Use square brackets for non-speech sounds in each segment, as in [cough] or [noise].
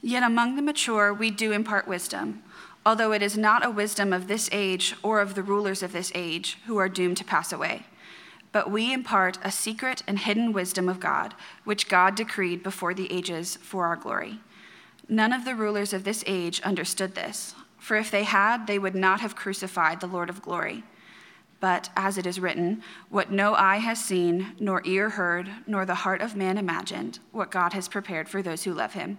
Yet among the mature we do impart wisdom, although it is not a wisdom of this age or of the rulers of this age who are doomed to pass away. But we impart a secret and hidden wisdom of God, which God decreed before the ages for our glory. None of the rulers of this age understood this, for if they had, they would not have crucified the Lord of glory. But as it is written, what no eye has seen, nor ear heard, nor the heart of man imagined, what God has prepared for those who love him.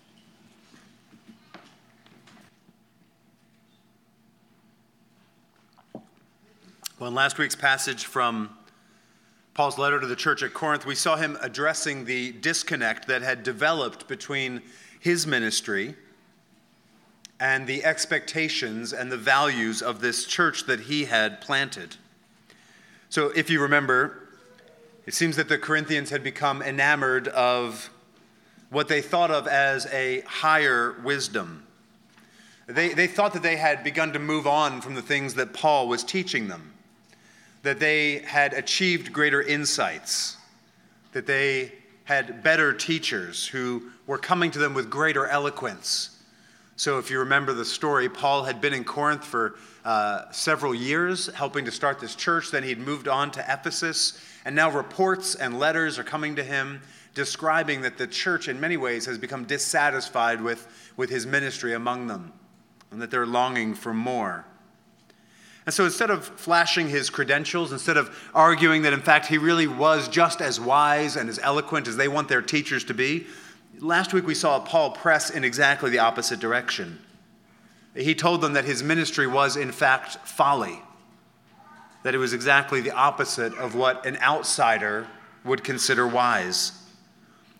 Well, in last week's passage from Paul's letter to the church at Corinth, we saw him addressing the disconnect that had developed between his ministry and the expectations and the values of this church that he had planted. So, if you remember, it seems that the Corinthians had become enamored of what they thought of as a higher wisdom. They, they thought that they had begun to move on from the things that Paul was teaching them that they had achieved greater insights, that they had better teachers who were coming to them with greater eloquence. So, if you remember the story, Paul had been in Corinth for uh, several years, helping to start this church. Then he'd moved on to Ephesus, and now reports and letters are coming to him describing that the church, in many ways, has become dissatisfied with, with his ministry among them, and that they're longing for more. And so instead of flashing his credentials, instead of arguing that in fact he really was just as wise and as eloquent as they want their teachers to be, last week we saw Paul press in exactly the opposite direction. He told them that his ministry was in fact folly, that it was exactly the opposite of what an outsider would consider wise.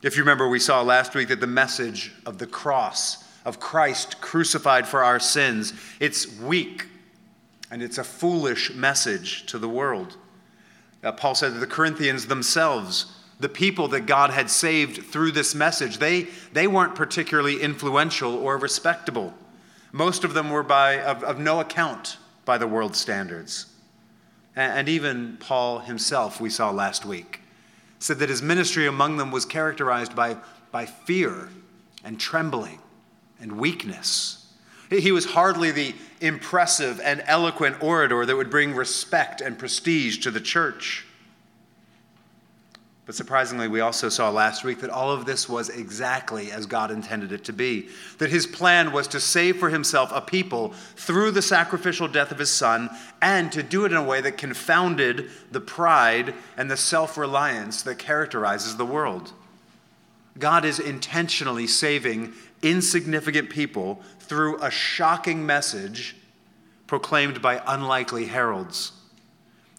If you remember, we saw last week that the message of the cross, of Christ crucified for our sins, it's weak and it's a foolish message to the world. Uh, Paul said that the Corinthians themselves, the people that God had saved through this message, they, they weren't particularly influential or respectable. Most of them were by, of, of no account by the world's standards. And, and even Paul himself, we saw last week, said that his ministry among them was characterized by, by fear and trembling and weakness. He was hardly the impressive and eloquent orator that would bring respect and prestige to the church. But surprisingly, we also saw last week that all of this was exactly as God intended it to be. That his plan was to save for himself a people through the sacrificial death of his son, and to do it in a way that confounded the pride and the self reliance that characterizes the world. God is intentionally saving insignificant people through a shocking message proclaimed by unlikely heralds.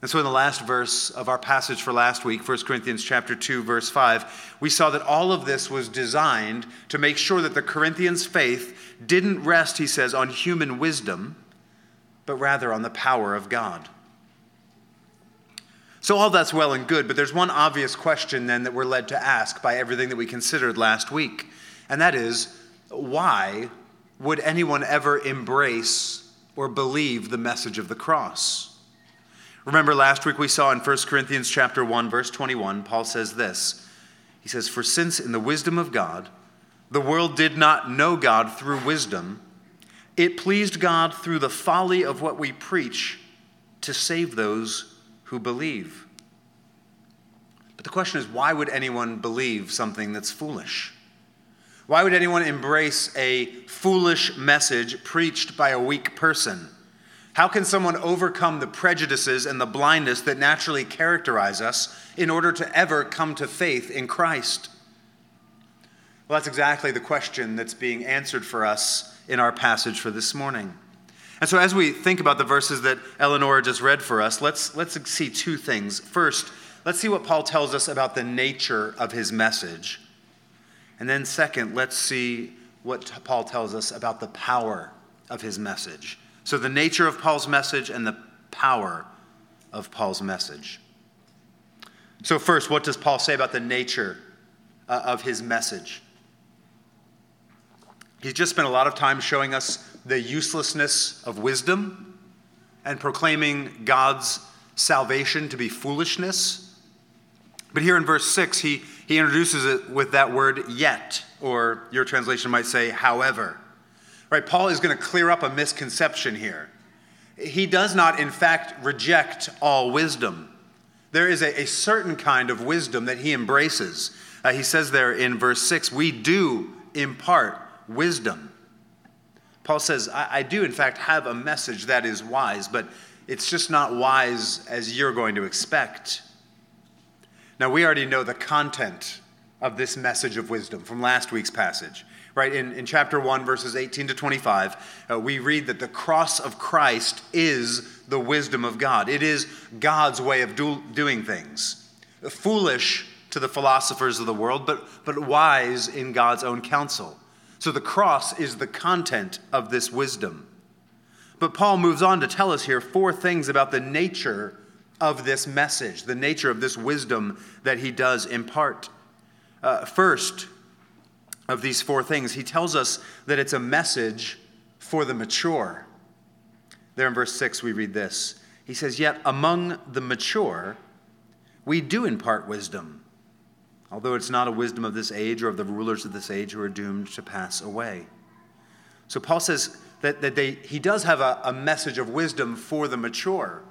And so in the last verse of our passage for last week, 1 Corinthians chapter 2 verse 5, we saw that all of this was designed to make sure that the Corinthians' faith didn't rest, he says, on human wisdom, but rather on the power of God. So all that's well and good, but there's one obvious question then that we're led to ask by everything that we considered last week, and that is why would anyone ever embrace or believe the message of the cross? Remember last week we saw in 1 Corinthians chapter 1 verse 21 Paul says this. He says for since in the wisdom of God the world did not know God through wisdom it pleased God through the folly of what we preach to save those who believe. But the question is why would anyone believe something that's foolish? Why would anyone embrace a foolish message preached by a weak person? How can someone overcome the prejudices and the blindness that naturally characterize us in order to ever come to faith in Christ? Well, that's exactly the question that's being answered for us in our passage for this morning. And so, as we think about the verses that Eleanor just read for us, let's, let's see two things. First, let's see what Paul tells us about the nature of his message. And then, second, let's see what Paul tells us about the power of his message. So, the nature of Paul's message and the power of Paul's message. So, first, what does Paul say about the nature uh, of his message? He's just spent a lot of time showing us the uselessness of wisdom and proclaiming God's salvation to be foolishness. But here in verse 6, he, he introduces it with that word yet, or your translation might say, however. Right? Paul is going to clear up a misconception here. He does not, in fact, reject all wisdom. There is a, a certain kind of wisdom that he embraces. Uh, he says there in verse 6 we do impart wisdom. Paul says, I, I do, in fact, have a message that is wise, but it's just not wise as you're going to expect. Now, we already know the content of this message of wisdom from last week's passage right? In, in chapter 1, verses 18 to 25, uh, we read that the cross of Christ is the wisdom of God. It is God's way of do, doing things. Foolish to the philosophers of the world, but, but wise in God's own counsel. So the cross is the content of this wisdom. But Paul moves on to tell us here four things about the nature of this message, the nature of this wisdom that he does impart. Uh, first, of these four things, he tells us that it's a message for the mature. There in verse 6, we read this. He says, Yet among the mature, we do impart wisdom, although it's not a wisdom of this age or of the rulers of this age who are doomed to pass away. So Paul says that, that they, he does have a, a message of wisdom for the mature.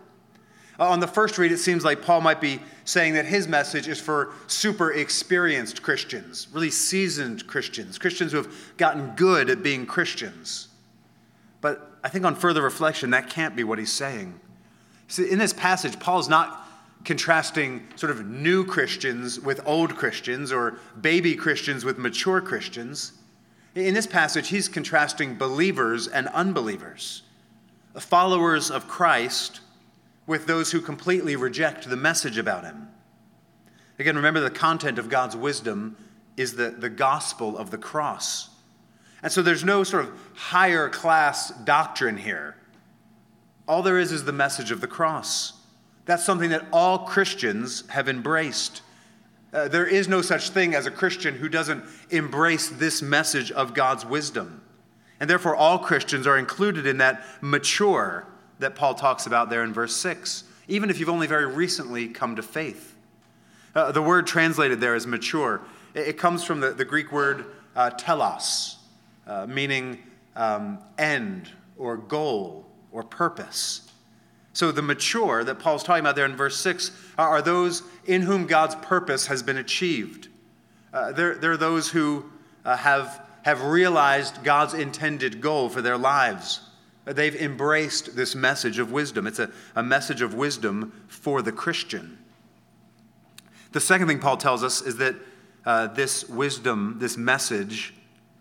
On the first read, it seems like Paul might be saying that his message is for super experienced Christians, really seasoned Christians, Christians who have gotten good at being Christians. But I think on further reflection, that can't be what he's saying. See, in this passage, Paul is not contrasting sort of new Christians with old Christians or baby Christians with mature Christians. In this passage, he's contrasting believers and unbelievers, followers of Christ with those who completely reject the message about him. Again, remember the content of God's wisdom is the, the gospel of the cross. And so there's no sort of higher class doctrine here. All there is is the message of the cross. That's something that all Christians have embraced. Uh, there is no such thing as a Christian who doesn't embrace this message of God's wisdom. And therefore, all Christians are included in that mature that Paul talks about there in verse 6, even if you've only very recently come to faith. Uh, the word translated there is mature. It, it comes from the, the Greek word uh, telos, uh, meaning um, end or goal or purpose. So the mature that Paul's talking about there in verse 6 are, those in whom God's purpose has been achieved. Uh, they're, they're those who uh, have, have realized God's intended goal for their lives. They've embraced this message of wisdom. It's a, a message of wisdom for the Christian. The second thing Paul tells us is that uh, this wisdom, this message,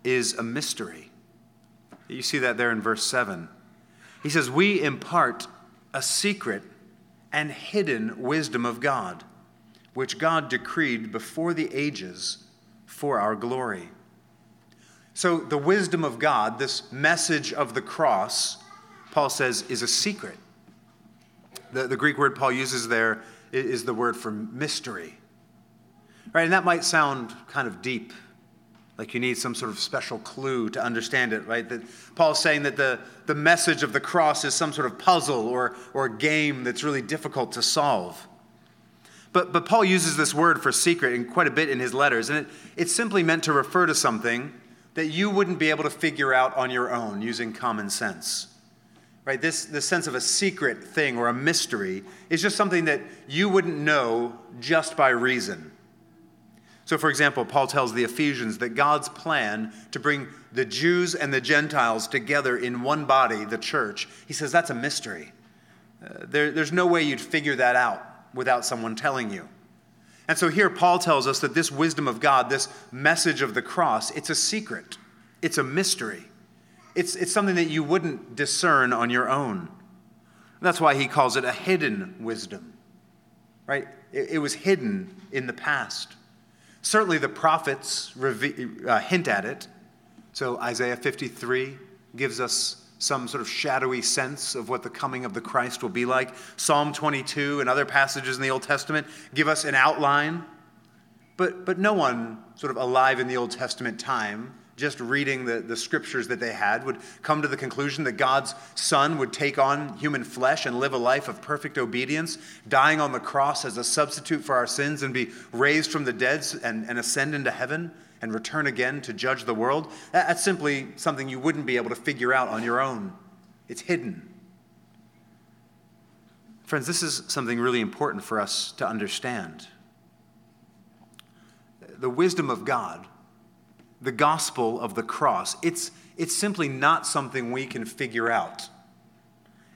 is a mystery. You see that there in verse 7. He says, We impart a secret and hidden wisdom of God, which God decreed before the ages for our glory. So, the wisdom of God, this message of the cross, Paul says is a secret. The, the Greek word Paul uses there is the word for mystery. Right? And that might sound kind of deep, like you need some sort of special clue to understand it, right? That Paul's saying that the, the message of the cross is some sort of puzzle or, or game that's really difficult to solve. But, but Paul uses this word for secret in quite a bit in his letters, and it, it's simply meant to refer to something that you wouldn't be able to figure out on your own using common sense. Right? This, this sense of a secret thing or a mystery is just something that you wouldn't know just by reason. So, for example, Paul tells the Ephesians that God's plan to bring the Jews and the Gentiles together in one body, the church, he says that's a mystery. Uh, there, there's no way you'd figure that out without someone telling you. And so here, Paul tells us that this wisdom of God, this message of the cross, it's a secret, it's a mystery. It's, it's something that you wouldn't discern on your own. That's why he calls it a hidden wisdom, right? It, it was hidden in the past. Certainly, the prophets uh, hint at it. So, Isaiah 53 gives us some sort of shadowy sense of what the coming of the Christ will be like. Psalm 22 and other passages in the Old Testament give us an outline. But, but no one sort of alive in the Old Testament time just reading the, the scriptures that they had, would come to the conclusion that God's Son would take on human flesh and live a life of perfect obedience, dying on the cross as a substitute for our sins and be raised from the dead and, and ascend into heaven and return again to judge the world. That, that's simply something you wouldn't be able to figure out on your own. It's hidden. Friends, this is something really important for us to understand. The wisdom of God the gospel of the cross. It's, it's simply not something we can figure out.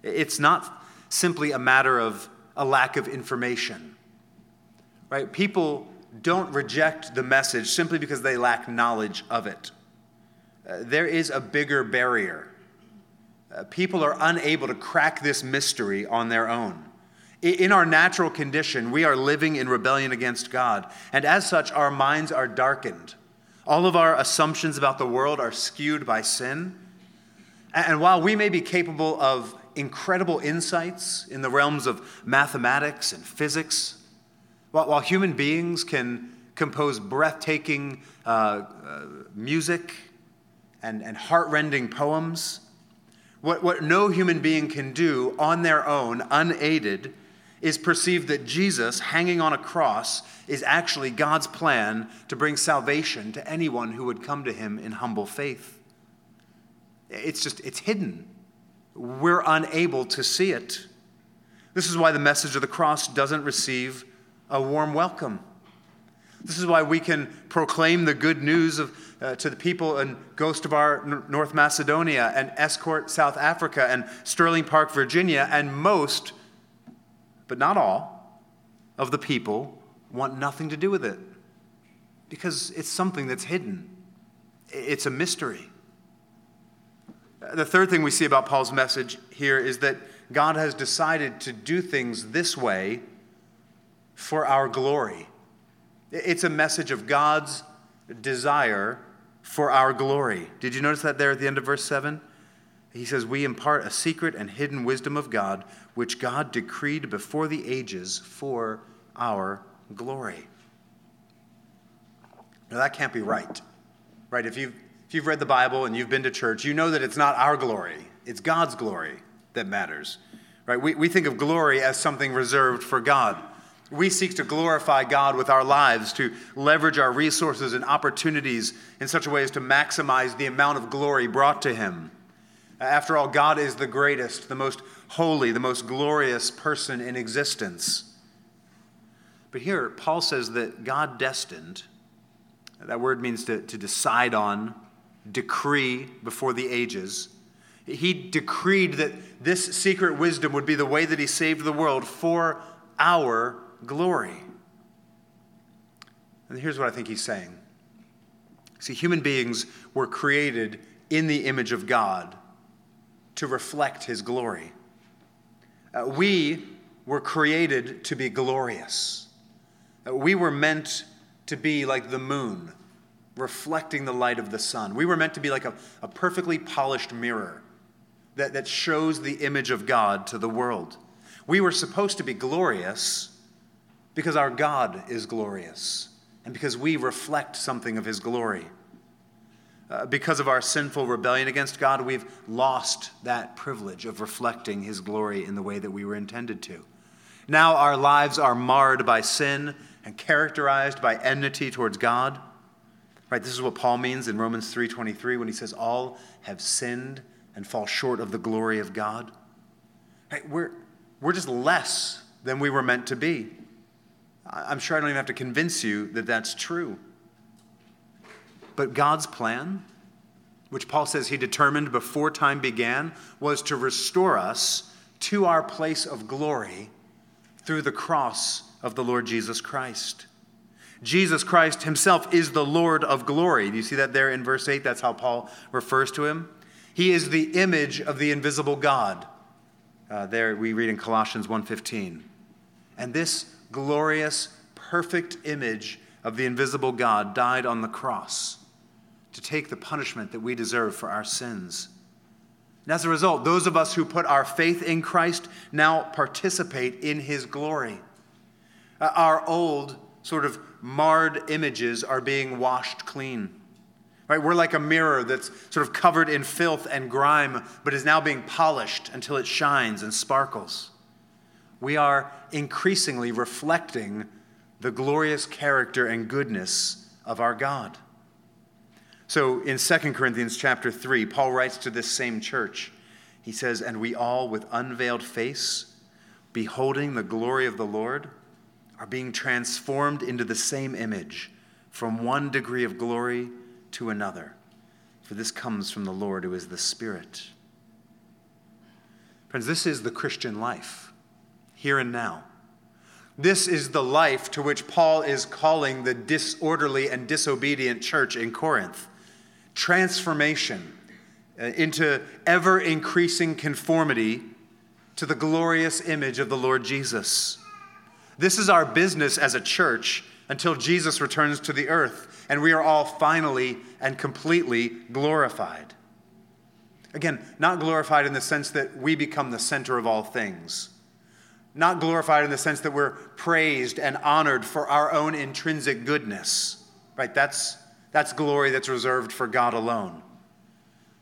It's not simply a matter of a lack of information. Right? People don't reject the message simply because they lack knowledge of it. Uh, there is a bigger barrier. Uh, people are unable to crack this mystery on their own. In our natural condition, we are living in rebellion against God, and as such, our minds are darkened. All of our assumptions about the world are skewed by sin. And while we may be capable of incredible insights in the realms of mathematics and physics, while, human beings can compose breathtaking uh, uh, music and, and heartrending poems, what, what no human being can do on their own, unaided, is perceived that Jesus, hanging on a cross, is actually God's plan to bring salvation to anyone who would come to him in humble faith. It's just, it's hidden. We're unable to see it. This is why the message of the cross doesn't receive a warm welcome. This is why we can proclaim the good news of, uh, to the people in Gostivar North Macedonia and Estcourt, South Africa, and Sterling Park, Virginia, and most, but not all, of the people want nothing to do with it because it's something that's hidden, it's a mystery. The third thing we see about Paul's message here is that God has decided to do things this way for our glory. It's a message of God's desire for our glory. Did you notice that there at the end of verse 7? He says, We impart a secret and hidden wisdom of God, which God decreed before the ages for our glory. Now, that can't be right, right? If you've, if you've read the Bible and you've been to church, you know that it's not our glory, it's God's glory that matters, right? We, we think of glory as something reserved for God. We seek to glorify God with our lives, to leverage our resources and opportunities in such a way as to maximize the amount of glory brought to Him. After all, God is the greatest, the most holy, the most glorious person in existence. But here, Paul says that God destined, that word means to, to decide on, decree before the ages. He decreed that this secret wisdom would be the way that he saved the world for our glory. And here's what I think he's saying. See, human beings were created in the image of God to reflect his glory. Uh, we were created to be glorious. We were meant to be like the moon, reflecting the light of the sun. We were meant to be like a, a perfectly polished mirror that, that shows the image of God to the world. We were supposed to be glorious because our God is glorious and because we reflect something of his glory. Uh, because of our sinful rebellion against God, we've lost that privilege of reflecting his glory in the way that we were intended to. Now our lives are marred by sin and characterized by enmity towards God. Right, this is what Paul means in Romans 3:23 when he says all have sinned and fall short of the glory of God. Right, we're, we're just less than we were meant to be. I'm sure I don't even have to convince you that that's true. But God's plan, which Paul says he determined before time began, was to restore us to our place of glory through the cross of the Lord Jesus Christ. Jesus Christ himself is the Lord of glory. Do you see that there in verse 8? That's how Paul refers to him. He is the image of the invisible God. Uh, there we read in Colossians 1:15. And this glorious, perfect image of the invisible God died on the cross to take the punishment that we deserve for our sins. And as a result, those of us who put our faith in Christ now participate in his glory. Uh, our old, sort of marred images are being washed clean. Right? We're like a mirror that's sort of covered in filth and grime, but is now being polished until it shines and sparkles. We are increasingly reflecting the glorious character and goodness of our God. So in 2 Corinthians chapter 3, Paul writes to this same church. He says, And we all, with unveiled face, beholding the glory of the Lord, are being transformed into the same image from one degree of glory to another. For this comes from the Lord who is the Spirit. Friends, this is the Christian life, here and now. This is the life to which Paul is calling the disorderly and disobedient church in Corinth transformation uh, into ever increasing conformity to the glorious image of the Lord Jesus. This is our business as a church until Jesus returns to the earth and we are all finally and completely glorified. Again, not glorified in the sense that we become the center of all things, not glorified in the sense that we're praised and honored for our own intrinsic goodness, right? That's, that's glory that's reserved for God alone.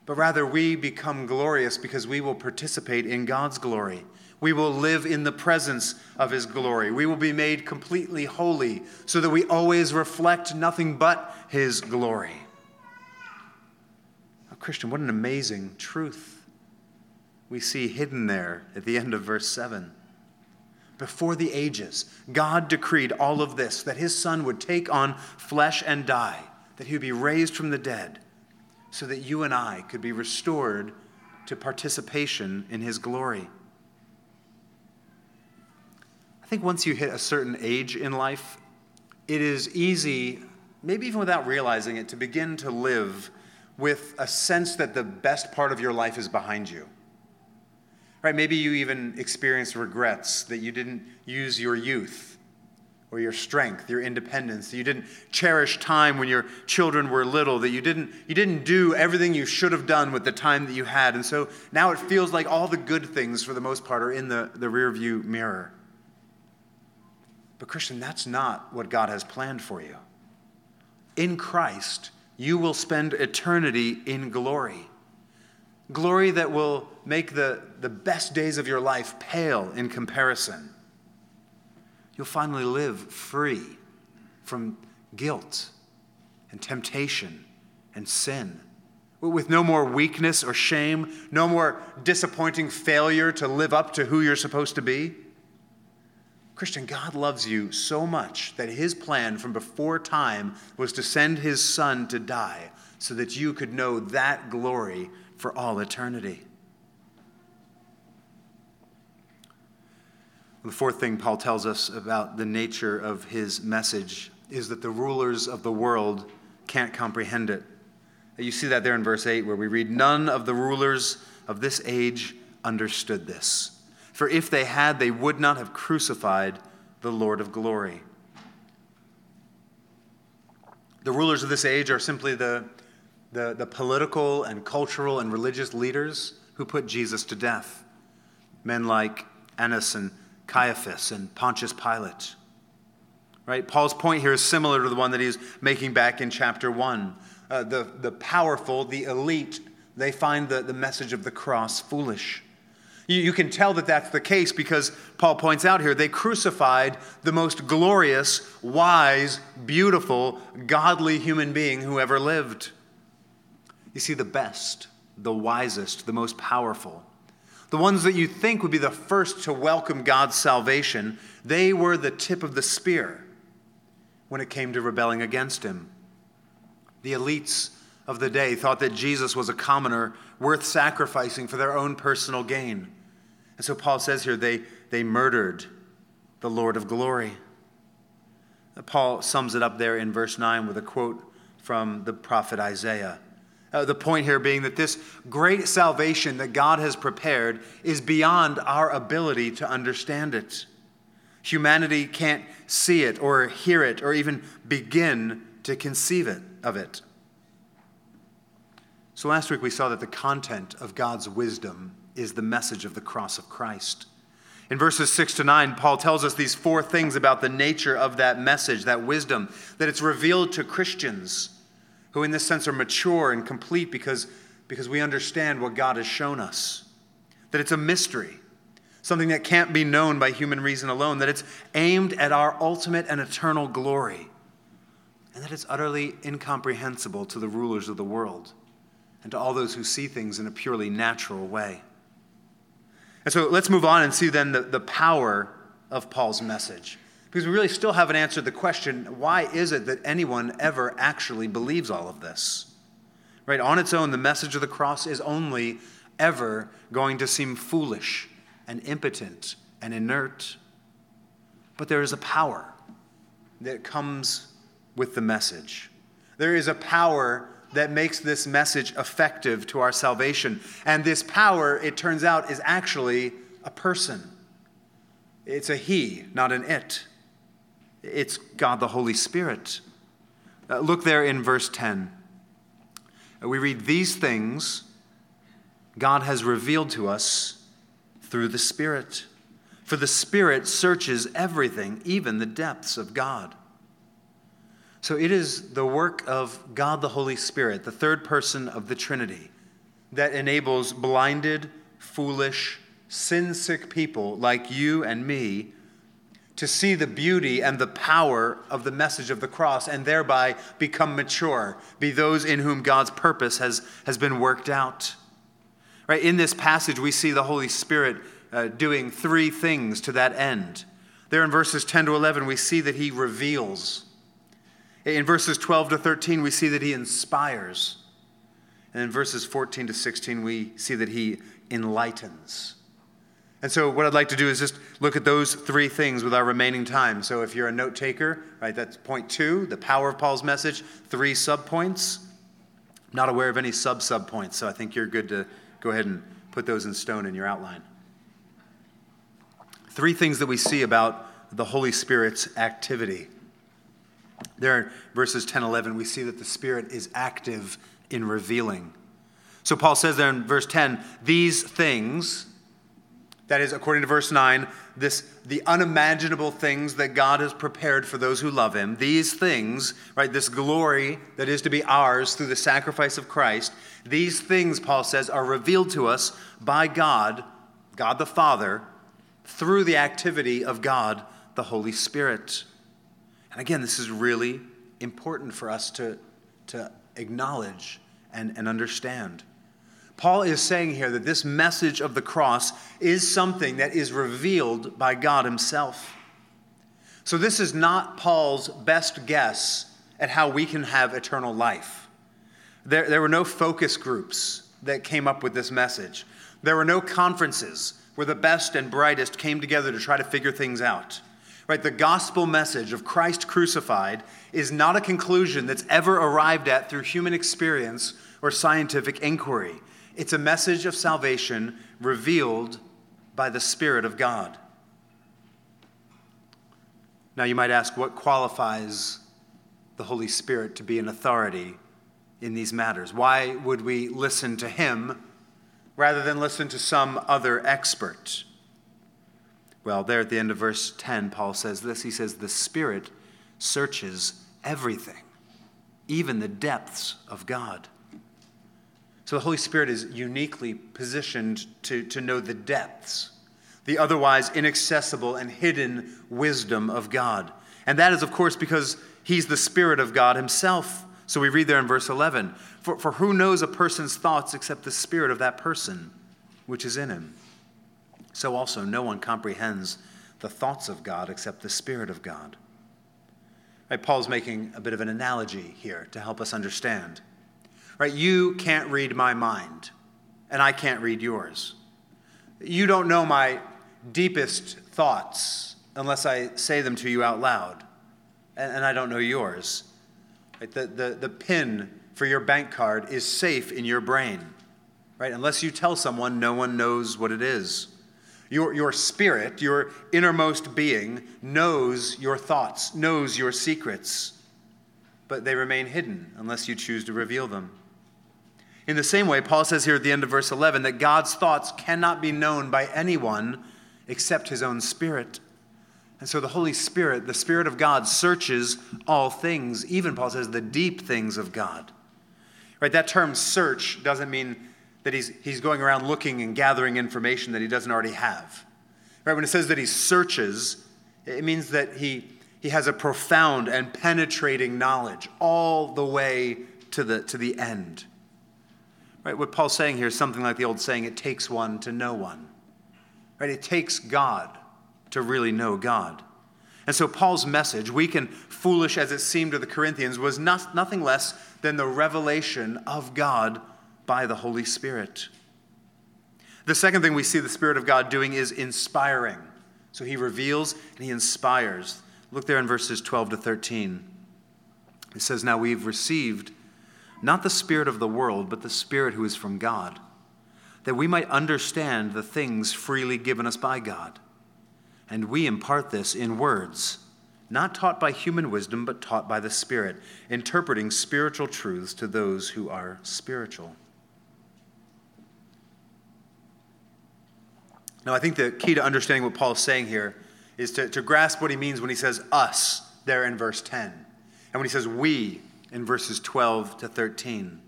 But rather, we become glorious because we will participate in God's glory we will live in the presence of his glory. We will be made completely holy so that we always reflect nothing but his glory. Oh, Christian, what an amazing truth we see hidden there at the end of verse 7. Before the ages, God decreed all of this that his son would take on flesh and die, that he would be raised from the dead, so that you and I could be restored to participation in his glory I think once you hit a certain age in life, it is easy, maybe even without realizing it, to begin to live with a sense that the best part of your life is behind you. Right? Maybe you even experience regrets that you didn't use your youth or your strength, your independence. You didn't cherish time when your children were little, that you didn't, you didn't do everything you should have done with the time that you had. And so now it feels like all the good things, for the most part, are in the, the rearview mirror. But, Christian, that's not what God has planned for you. In Christ, you will spend eternity in glory. Glory that will make the, the best days of your life pale in comparison. You'll finally live free from guilt and temptation and sin, with no more weakness or shame, no more disappointing failure to live up to who you're supposed to be. Christian, God loves you so much that his plan from before time was to send his son to die so that you could know that glory for all eternity. The fourth thing Paul tells us about the nature of his message is that the rulers of the world can't comprehend it. You see that there in verse 8, where we read, None of the rulers of this age understood this. For if they had, they would not have crucified the Lord of glory. The rulers of this age are simply the, the, the, political and cultural and religious leaders who put Jesus to death. Men like Annas and Caiaphas and Pontius Pilate. Right? Paul's point here is similar to the one that he's making back in chapter 1. Uh, the, the powerful, the elite, they find the, the message of the cross foolish. You, you can tell that that's the case because Paul points out here they crucified the most glorious, wise, beautiful, godly human being who ever lived. You see, the best, the wisest, the most powerful, the ones that you think would be the first to welcome God's salvation, they were the tip of the spear when it came to rebelling against him. The elites of the day thought that Jesus was a commoner worth sacrificing for their own personal gain. And so Paul says here they, they murdered the Lord of glory. Paul sums it up there in verse 9 with a quote from the prophet Isaiah. Uh, the point here being that this great salvation that God has prepared is beyond our ability to understand it. Humanity can't see it or hear it or even begin to conceive it of it. So last week we saw that the content of God's wisdom is the message of the cross of Christ. In verses 6 to 9, Paul tells us these four things about the nature of that message, that wisdom, that it's revealed to Christians who, in this sense, are mature and complete because, because we understand what God has shown us. That it's a mystery, something that can't be known by human reason alone, that it's aimed at our ultimate and eternal glory, and that it's utterly incomprehensible to the rulers of the world and to all those who see things in a purely natural way. And so let's move on and see then the, the power of Paul's message. Because we really still haven't answered the question why is it that anyone ever actually believes all of this? Right? On its own, the message of the cross is only ever going to seem foolish and impotent and inert. But there is a power that comes with the message. There is a power that makes this message effective to our salvation. And this power, it turns out, is actually a person. It's a he, not an it. It's God the Holy Spirit. Uh, look there in verse 10. Uh, we read, These things God has revealed to us through the Spirit. For the Spirit searches everything, even the depths of God. So it is the work of God the Holy Spirit, the third person of the Trinity, that enables blinded, foolish, sin sick people like you and me to see the beauty and the power of the message of the cross and thereby become mature, be those in whom God's purpose has, has been worked out. Right, in this passage, we see the Holy Spirit uh, doing three things to that end. There in verses 10 to 11, we see that he reveals in verses 12 to 13, we see that he inspires. And in verses 14 to 16, we see that he enlightens. And so, what I'd like to do is just look at those three things with our remaining time. So, if you're a note taker, right, that's point two, the power of Paul's message, three subpoints. Not aware of any sub sub points, so I think you're good to go ahead and put those in stone in your outline. Three things that we see about the Holy Spirit's activity. There in verses 10 11, we see that the Spirit is active in revealing. So Paul says there in verse 10, these things, that is, according to verse 9, this, the unimaginable things that God has prepared for those who love him, these things, right, this glory that is to be ours through the sacrifice of Christ, these things, Paul says, are revealed to us by God, God the Father, through the activity of God the Holy Spirit. And again, this is really important for us to, to acknowledge and, and understand. Paul is saying here that this message of the cross is something that is revealed by God Himself. So, this is not Paul's best guess at how we can have eternal life. There, there were no focus groups that came up with this message, there were no conferences where the best and brightest came together to try to figure things out. Right? The gospel message of Christ crucified is not a conclusion that's ever arrived at through human experience or scientific inquiry. It's a message of salvation revealed by the Spirit of God. Now, you might ask, what qualifies the Holy Spirit to be an authority in these matters? Why would we listen to him rather than listen to some other expert? Well, there at the end of verse 10, Paul says this. He says, The Spirit searches everything, even the depths of God. So the Holy Spirit is uniquely positioned to, to know the depths, the otherwise inaccessible and hidden wisdom of God. And that is, of course, because he's the Spirit of God himself. So we read there in verse 11 For, for who knows a person's thoughts except the Spirit of that person which is in him? so also no one comprehends the thoughts of God except the Spirit of God. Right, Paul's making a bit of an analogy here to help us understand. Right, you can't read my mind, and I can't read yours. You don't know my deepest thoughts unless I say them to you out loud, and, and I don't know yours. Right, the, the, the pin for your bank card is safe in your brain. Right? Unless you tell someone, no one knows what it is. Your, your spirit, your innermost being, knows your thoughts, knows your secrets, but they remain hidden unless you choose to reveal them. In the same way, Paul says here at the end of verse 11 that God's thoughts cannot be known by anyone except his own spirit. And so the Holy Spirit, the Spirit of God, searches all things, even, Paul says, the deep things of God. Right? That term search doesn't mean that he's, he's going around looking and gathering information that he doesn't already have. Right? When it says that he searches, it means that he, he has a profound and penetrating knowledge all the way to the, to the end. Right? What Paul's saying here is something like the old saying, it takes one to know one. Right? It takes God to really know God. And so Paul's message, weak and foolish as it seemed to the Corinthians, was not, nothing less than the revelation of God by the Holy Spirit. The second thing we see the Spirit of God doing is inspiring. So he reveals and he inspires. Look there in verses 12 to 13. It says, Now we've received not the Spirit of the world, but the Spirit who is from God, that we might understand the things freely given us by God. And we impart this in words, not taught by human wisdom, but taught by the Spirit, interpreting spiritual truths to those who are spiritual. Now, I think the key to understanding what Paul is saying here is to, to grasp what he means when he says us there in verse 10, and when he says we in verses 12 to 13.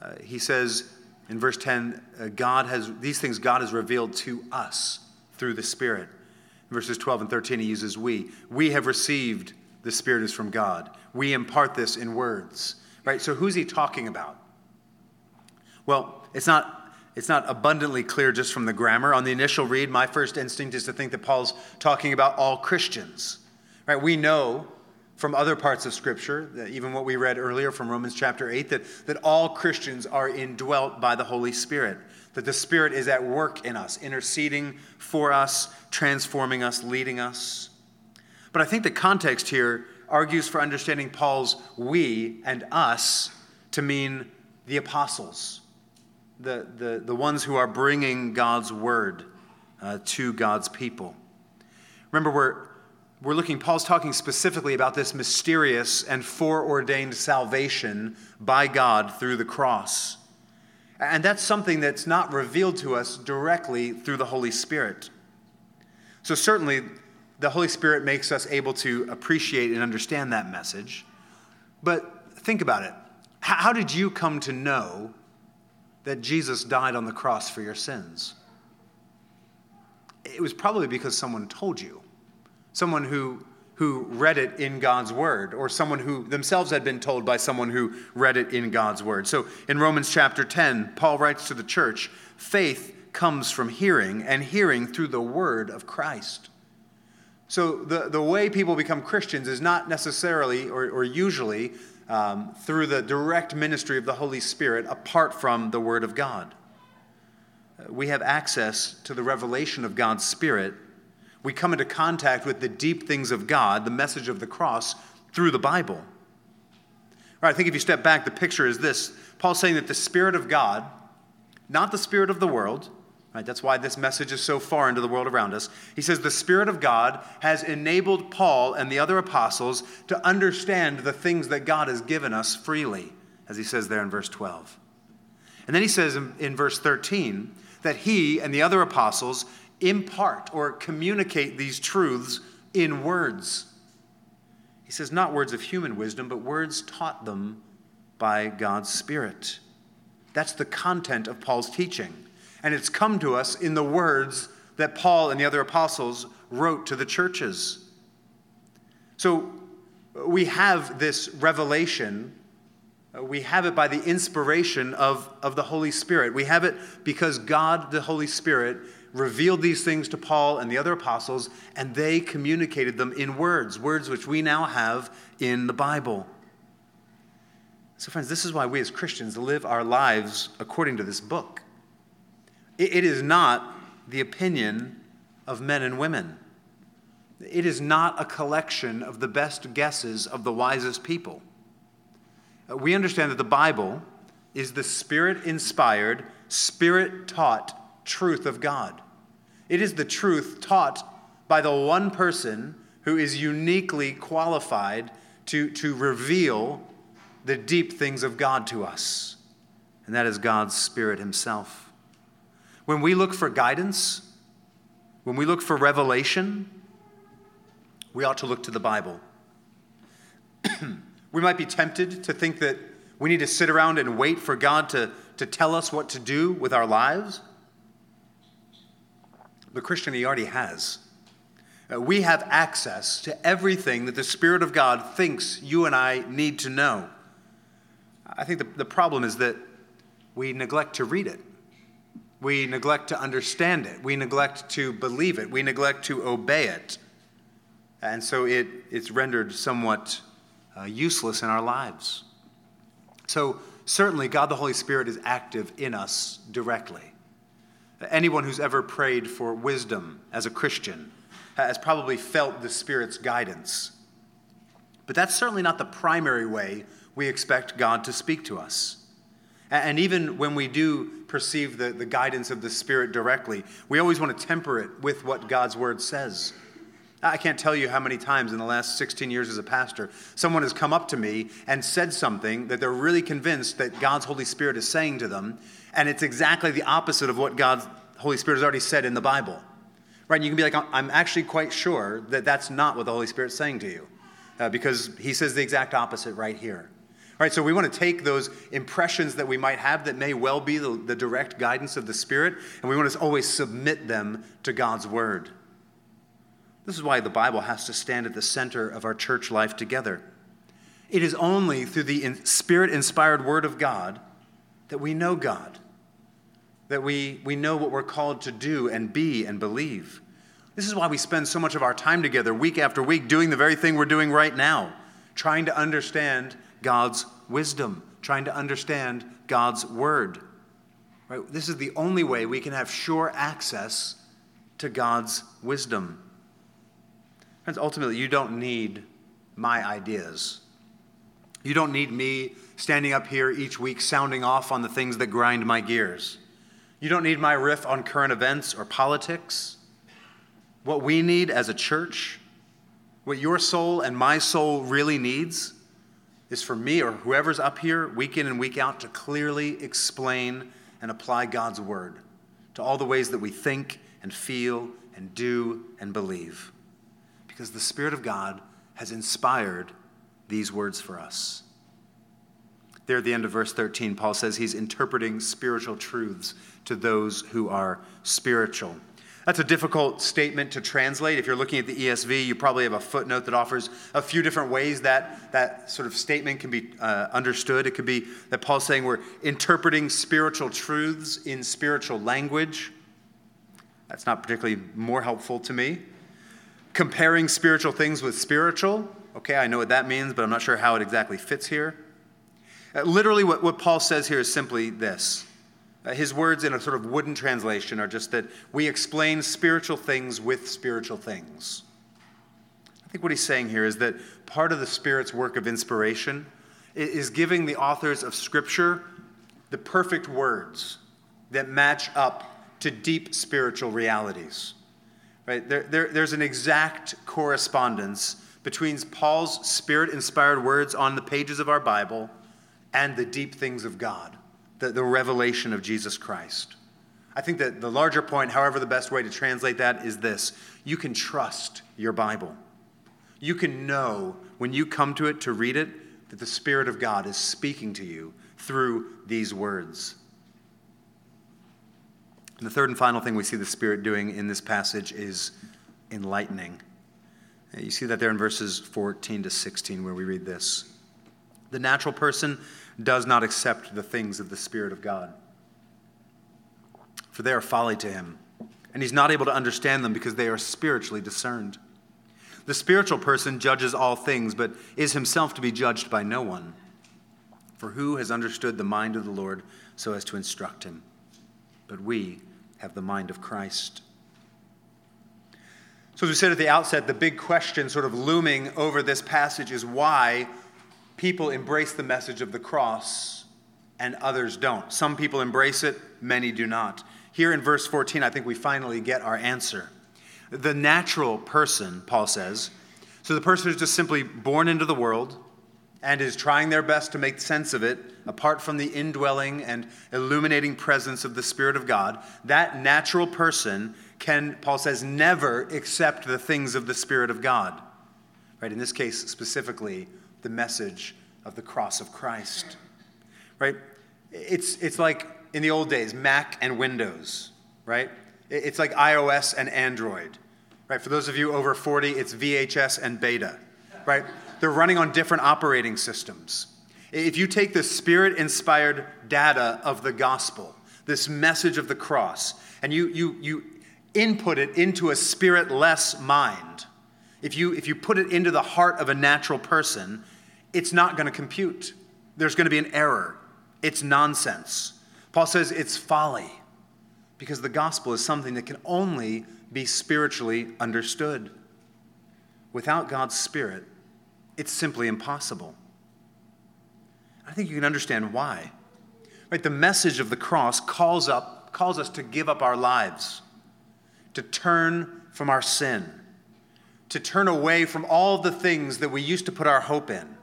Uh, he says in verse 10, uh, God has, these things God has revealed to us through the Spirit. In verses 12 and 13, he uses we. We have received the Spirit is from God. We impart this in words. Right? So who's he talking about? Well, it's not it's not abundantly clear just from the grammar. On the initial read, my first instinct is to think that Paul's talking about all Christians. Right? We know from other parts of Scripture, even what we read earlier from Romans chapter 8, that, that all Christians are indwelt by the Holy Spirit, that the Spirit is at work in us, interceding for us, transforming us, leading us. But I think the context here argues for understanding Paul's we and us to mean the apostles the, the, the ones who are bringing God's word uh, to God's people. Remember, we're, we're looking, Paul's talking specifically about this mysterious and foreordained salvation by God through the cross. And that's something that's not revealed to us directly through the Holy Spirit. So, certainly, the Holy Spirit makes us able to appreciate and understand that message. But think about it. How did you come to know that Jesus died on the cross for your sins? It was probably because someone told you, someone who, who read it in God's word, or someone who themselves had been told by someone who read it in God's word. So in Romans chapter 10, Paul writes to the church faith comes from hearing, and hearing through the word of Christ. So the, the way people become Christians is not necessarily or, or usually um, through the direct ministry of the Holy Spirit apart from the Word of God. We have access to the revelation of God's Spirit. We come into contact with the deep things of God, the message of the cross, through the Bible. Right, I think if you step back, the picture is this Paul's saying that the Spirit of God, not the Spirit of the world, Right? That's why this message is so far into the world around us. He says the Spirit of God has enabled Paul and the other apostles to understand the things that God has given us freely, as he says there in verse 12. And then he says in, in verse 13 that he and the other apostles impart or communicate these truths in words. He says, not words of human wisdom, but words taught them by God's Spirit. That's the content of Paul's teaching and it's come to us in the words that Paul and the other apostles wrote to the churches. So we have this revelation. We have it by the inspiration of, of the Holy Spirit. We have it because God, the Holy Spirit, revealed these things to Paul and the other apostles, and they communicated them in words, words which we now have in the Bible. So, friends, this is why we as Christians live our lives according to this book. It is not the opinion of men and women. It is not a collection of the best guesses of the wisest people. We understand that the Bible is the spirit inspired, spirit taught truth of God. It is the truth taught by the one person who is uniquely qualified to, to reveal the deep things of God to us, and that is God's Spirit Himself. When we look for guidance, when we look for revelation, we ought to look to the Bible. [clears throat] we might be tempted to think that we need to sit around and wait for God to, to tell us what to do with our lives. But Christian, He already has. Uh, we have access to everything that the Spirit of God thinks you and I need to know. I think the, the problem is that we neglect to read it. We neglect to understand it. We neglect to believe it. We neglect to obey it. And so it, it's rendered somewhat uh, useless in our lives. So, certainly, God the Holy Spirit is active in us directly. Anyone who's ever prayed for wisdom as a Christian has probably felt the Spirit's guidance. But that's certainly not the primary way we expect God to speak to us. And even when we do perceive the, the guidance of the Spirit directly, we always want to temper it with what God's Word says. I can't tell you how many times in the last 16 years as a pastor, someone has come up to me and said something that they're really convinced that God's Holy Spirit is saying to them, and it's exactly the opposite of what God's Holy Spirit has already said in the Bible. Right? And you can be like, I'm actually quite sure that that's not what the Holy Spirit's saying to you, uh, because He says the exact opposite right here. All right, so we want to take those impressions that we might have that may well be the, the direct guidance of the Spirit, and we want to always submit them to God's Word. This is why the Bible has to stand at the center of our church life together. It is only through the Spirit inspired Word of God that we know God, that we, we know what we're called to do and be and believe. This is why we spend so much of our time together, week after week, doing the very thing we're doing right now, trying to understand God's wisdom, trying to understand God's word. Right? This is the only way we can have sure access to God's wisdom. Friends, ultimately, you don't need my ideas. You don't need me standing up here each week sounding off on the things that grind my gears. You don't need my riff on current events or politics. What we need as a church, what your soul and my soul really needs, is for me or whoever's up here week in and week out to clearly explain and apply God's word to all the ways that we think and feel and do and believe. Because the Spirit of God has inspired these words for us. There at the end of verse 13, Paul says he's interpreting spiritual truths to those who are spiritual. That's a difficult statement to translate. If you're looking at the ESV, you probably have a footnote that offers a few different ways that that sort of statement can be uh, understood. It could be that Paul's saying we're interpreting spiritual truths in spiritual language. That's not particularly more helpful to me. Comparing spiritual things with spiritual. Okay, I know what that means, but I'm not sure how it exactly fits here. Uh, literally, what, what Paul says here is simply this Uh, his words in a sort of wooden translation are just that we explain spiritual things with spiritual things. I think what he's saying here is that part of the Spirit's work of inspiration is giving the authors of Scripture the perfect words that match up to deep spiritual realities. Right? There, there, there's an exact correspondence between Paul's spirit inspired words on the pages of our Bible and the deep things of God the, the revelation of Jesus Christ. I think that the larger point, however, the best way to translate that is this you can trust your Bible. You can know when you come to it to read it that the Spirit of God is speaking to you through these words. And the third and final thing we see the Spirit doing in this passage is enlightening. You see that there in verses 14 to 16 where we read this. The natural person does not accept the things of the Spirit of God, for they are folly to him, and he's not able to understand them because they are spiritually discerned. The spiritual person judges all things, but is himself to be judged by no one. For who has understood the mind of the Lord so as to instruct him? But we have the mind of Christ. So, as we said at the outset, the big question sort of looming over this passage is why people embrace the message of the cross and others don't. Some people embrace it, many do not. Here in verse 14, I think we finally get our answer. The natural person, Paul says, so the person who's just simply born into the world and is trying their best to make sense of it apart from the indwelling and illuminating presence of the Spirit of God, that natural person can, Paul says, never accept the things of the Spirit of God. Right? In this case, specifically, the message of the cross of Christ. Right? It's, it's like in the old days, Mac and Windows, right? It's like iOS and Android, right? For those of you over 40, it's VHS and Beta, right? They're running on different operating systems. If you take the spirit inspired data of the gospel, this message of the cross, and you, you, you input it into a spirit less mind, if you, if you put it into the heart of a natural person, it's not going to compute. There's going to be an error. It's nonsense. Paul says it's folly because the gospel is something that can only be spiritually understood. Without God's Spirit, it's simply impossible. I think you can understand why. Right, the message of the cross calls up calls us to give up our lives, to turn from our sin, to turn away from all the things that we used to put our hope in,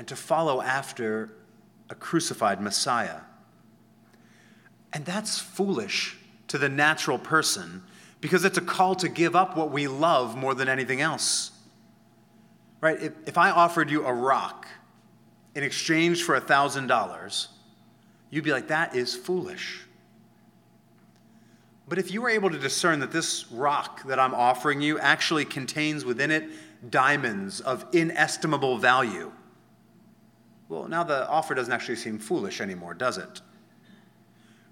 and to follow after a crucified Messiah. And that's foolish to the natural person because it's a call to give up what we love more than anything else. Right? If, if I offered you a rock in exchange for a $1,000, you'd be like, that is foolish. But if you were able to discern that this rock that I'm offering you actually contains within it diamonds of inestimable value, well, now the offer doesn't actually seem foolish anymore, does it?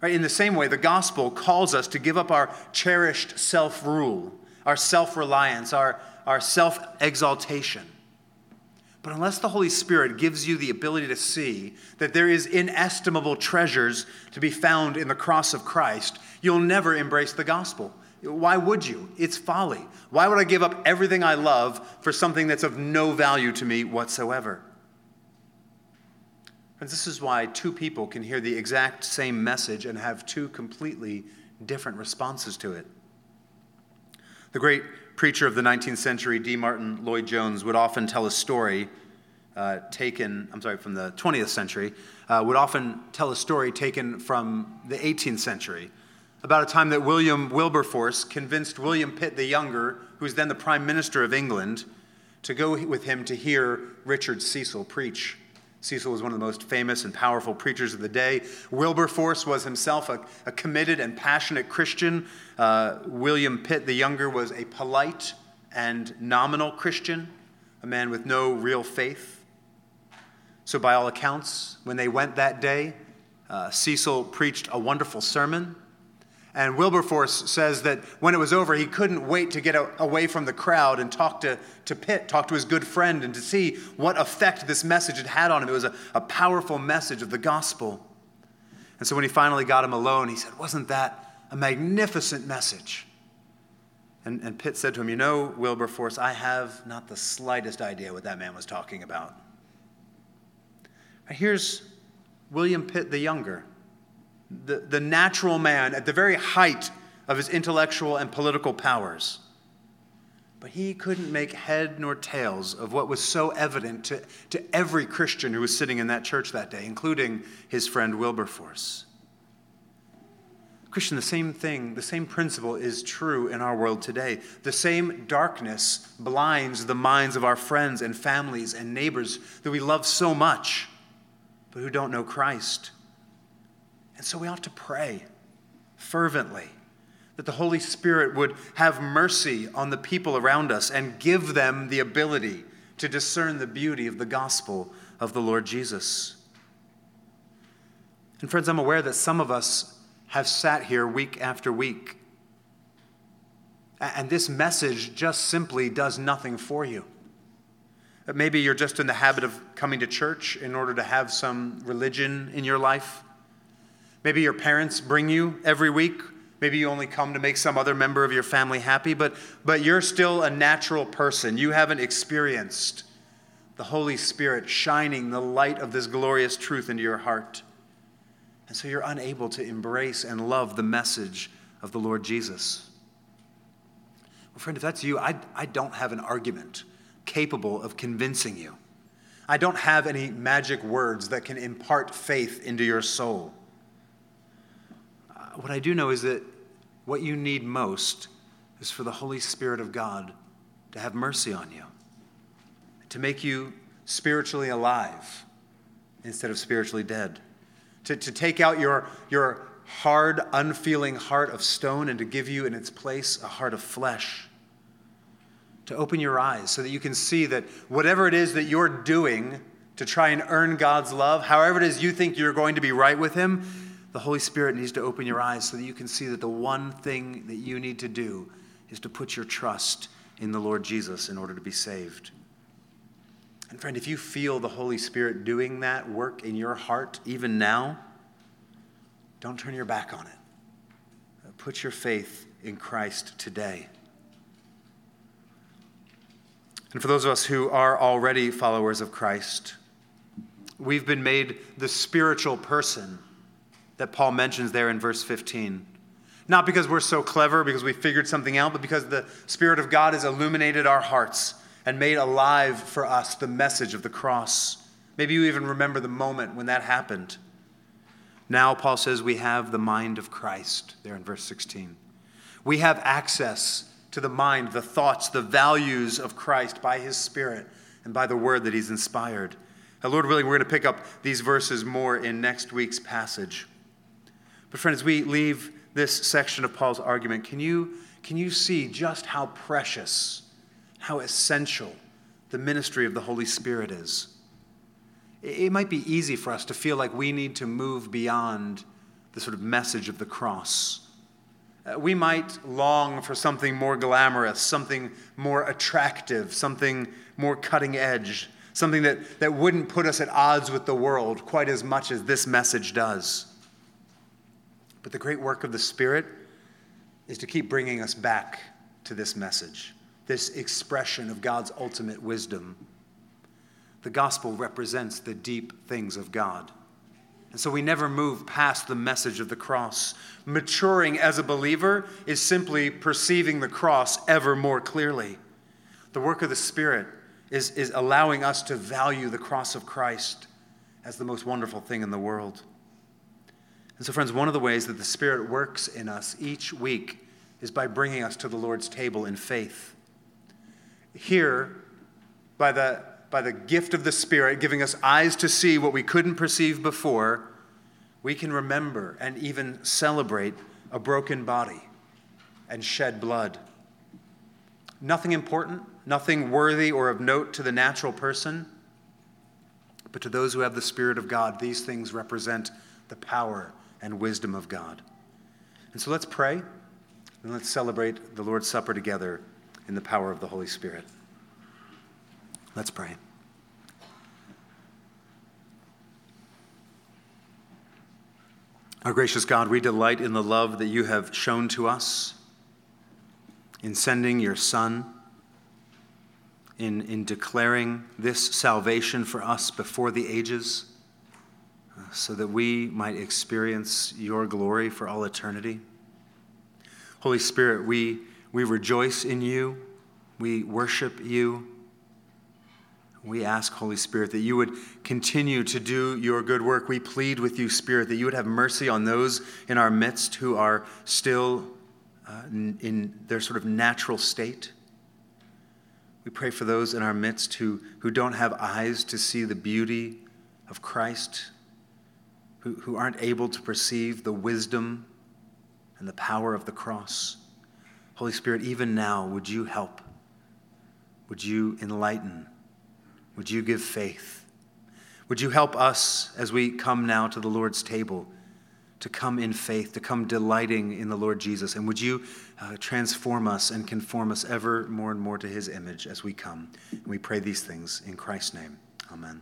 Right? In the same way, the gospel calls us to give up our cherished self rule, our self reliance, our, our self exaltation. But unless the Holy Spirit gives you the ability to see that there is inestimable treasures to be found in the cross of Christ, you'll never embrace the gospel. Why would you? It's folly. Why would I give up everything I love for something that's of no value to me whatsoever? Friends, this is why two people can hear the exact same message and have two completely different responses to it. The great preacher of the 19th century, D. Martyn Lloyd Jones, would often tell a story uh, taken, I'm sorry, from the 20th century, uh, would often tell a story taken from the 18th century about a time that William Wilberforce convinced William Pitt the Younger, who was then the Prime Minister of England, to go with him to hear Richard Cecil preach. Cecil was one of the most famous and powerful preachers of the day. Wilberforce was himself a, a committed and passionate Christian. Uh, William Pitt the Younger was a polite and nominal Christian, a man with no real faith. So, by all accounts, when they went that day, uh, Cecil preached a wonderful sermon. And Wilberforce says that when it was over, he couldn't wait to get away from the crowd and talk to, to Pitt, talk to his good friend, and to see what effect this message had had on him. It was a, a powerful message of the gospel. And so when he finally got him alone, he said, Wasn't that a magnificent message? And, and Pitt said to him, You know, Wilberforce, I have not the slightest idea what that man was talking about. Here's William Pitt the Younger the, the natural man at the very height of his intellectual and political powers. But he couldn't make head nor tails of what was so evident to, to every Christian who was sitting in that church that day, including his friend Wilberforce. Christian, the same thing, the same principle is true in our world today. The same darkness blinds the minds of our friends and families and neighbors that we love so much, but who don't know Christ. And so we ought to pray fervently that the Holy Spirit would have mercy on the people around us and give them the ability to discern the beauty of the gospel of the Lord Jesus. And friends, I'm aware that some of us have sat here week after week And this message just simply does nothing for you. Maybe you're just in the habit of coming to church in order to have some religion in your life. Maybe your parents bring you every week. Maybe you only come to make some other member of your family happy, but, but you're still a natural person. You haven't experienced the Holy Spirit shining the light of this glorious truth into your heart. And so you're unable to embrace and love the message of the Lord Jesus. Well, friend, if that's you, I, I don't have an argument capable of convincing you. I don't have any magic words that can impart faith into your soul. What I do know is that what you need most is for the Holy Spirit of God to have mercy on you, to make you spiritually alive instead of spiritually dead, to, to take out your, your hard, unfeeling heart of stone and to give you in its place a heart of flesh to open your eyes so that you can see that whatever it is that you're doing to try and earn God's love, however it is you think you're going to be right with Him, the Holy Spirit needs to open your eyes so that you can see that the one thing that you need to do is to put your trust in the Lord Jesus in order to be saved. And friend, if you feel the Holy Spirit doing that work in your heart even now, don't turn your back on it. Put your faith in Christ today. And for those of us who are already followers of Christ, we've been made the spiritual person that Paul mentions there in verse 15. Not because we're so clever, because we figured something out, but because the Spirit of God has illuminated our hearts and made alive for us the message of the cross. Maybe you even remember the moment when that happened. Now, Paul says we have the mind of Christ, there in verse 16. We have access to the mind, the thoughts, the values of Christ by his Spirit and by the word that he's inspired. Now, Lord willing, we're going to pick up these verses more in next week's passage. But, friends, as we leave this section of Paul's argument, can you, can you see just how precious, how essential the ministry of the Holy Spirit is? It might be easy for us to feel like we need to move beyond the sort of message of the cross uh, we might long for something more glamorous, something more attractive, something more cutting edge, something that, that wouldn't put us at odds with the world quite as much as this message does. But the great work of the Spirit is to keep bringing us back to this message, this expression of God's ultimate wisdom. The gospel represents the deep things of God. And so we never move past the message of the cross. Maturing as a believer is simply perceiving the cross ever more clearly. The work of the Spirit is, is allowing us to value the cross of Christ as the most wonderful thing in the world. And so, friends, one of the ways that the Spirit works in us each week is by bringing us to the Lord's table in faith. Here, by the by the gift of the Spirit, giving us eyes to see what we couldn't perceive before, we can remember and even celebrate a broken body and shed blood. Nothing important, nothing worthy or of note to the natural person, but to those who have the Spirit of God, these things represent the power and wisdom of God. And so let's pray and let's celebrate the Lord's Supper together in the power of the Holy Spirit. Let's pray. Our gracious God, we delight in the love that you have shown to us in sending your Son, in, in declaring this salvation for us before the ages, so that we might experience your glory for all eternity. Holy Spirit, we, we rejoice in you, we worship you. We ask, Holy Spirit, that you would continue to do your good work. We plead with you, Spirit, that you would have mercy on those in our midst who are still uh, in, in their sort of natural state. We pray for those in our midst who, who don't have eyes to see the beauty of Christ, who, who aren't able to perceive the wisdom and the power of the cross. Holy Spirit, even now, would you help? Would you enlighten? Would you give faith? Would you help us as we come now to the Lord's table to come in faith, to come delighting in the Lord Jesus. And would you uh, transform us and conform us ever more and more to his image as we come? And we pray these things in Christ's name. Amen.